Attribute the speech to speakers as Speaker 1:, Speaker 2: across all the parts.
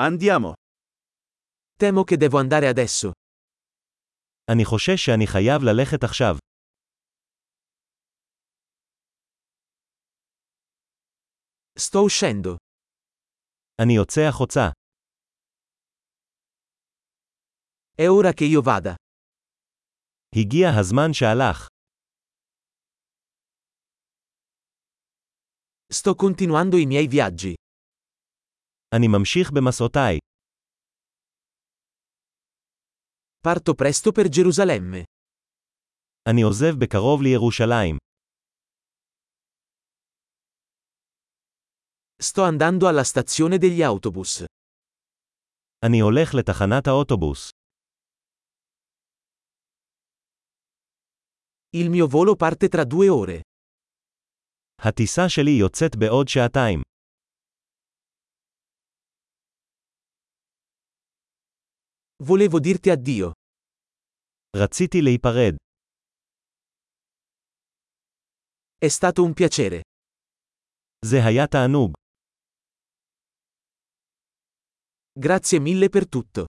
Speaker 1: Andiamo.
Speaker 2: Temo che devo andare adesso.
Speaker 3: אני חושש שאני חייב ללכת עכשיו.
Speaker 2: Sto uscendo.
Speaker 3: אני יוצא החוצה.
Speaker 2: È ora che io vada.
Speaker 3: הגיע הזמן שהלך.
Speaker 2: Sto continuando i miei viaggi.
Speaker 3: אני ממשיך במסעותיי.
Speaker 2: Parto presto per Gerusalemme.
Speaker 3: אני עוזב בקרוב לירושלים.
Speaker 2: Sto andando alla stazione degli autobus.
Speaker 3: אני הולך לתחנת האוטובוס.
Speaker 2: Il mio volo parte tra due ore.
Speaker 3: הטיסה שלי יוצאת בעוד שעתיים.
Speaker 2: Volevo dirti addio.
Speaker 3: רציתי להיפרד.
Speaker 2: È stato un piacere.
Speaker 3: זה היה תענוג.
Speaker 2: Grazie mille per tutto.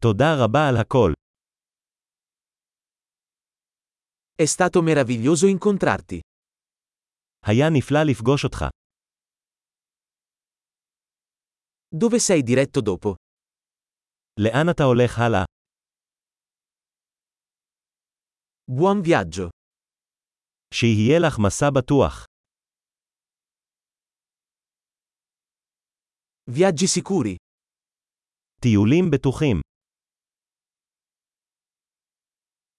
Speaker 3: תודה רבה על הכל.
Speaker 2: È stato meraviglioso incontrarti.
Speaker 3: היה נפלא לפגוש אותך.
Speaker 2: Dove sei diretto dopo?
Speaker 3: לאן אתה הולך הלאה?
Speaker 2: Buon viaggio.
Speaker 3: שיהיה לך מסע בטוח.
Speaker 2: Viaggi sicuri.
Speaker 3: טיולים בטוחים.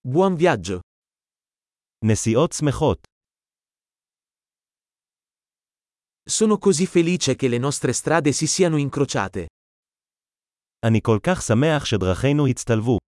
Speaker 2: Buon viaggio.
Speaker 3: נסיעות שמחות.
Speaker 2: Sono così felice che le nostre strade si siano incrociate.
Speaker 3: אני כל כך שמח שדרכינו הצטלבו.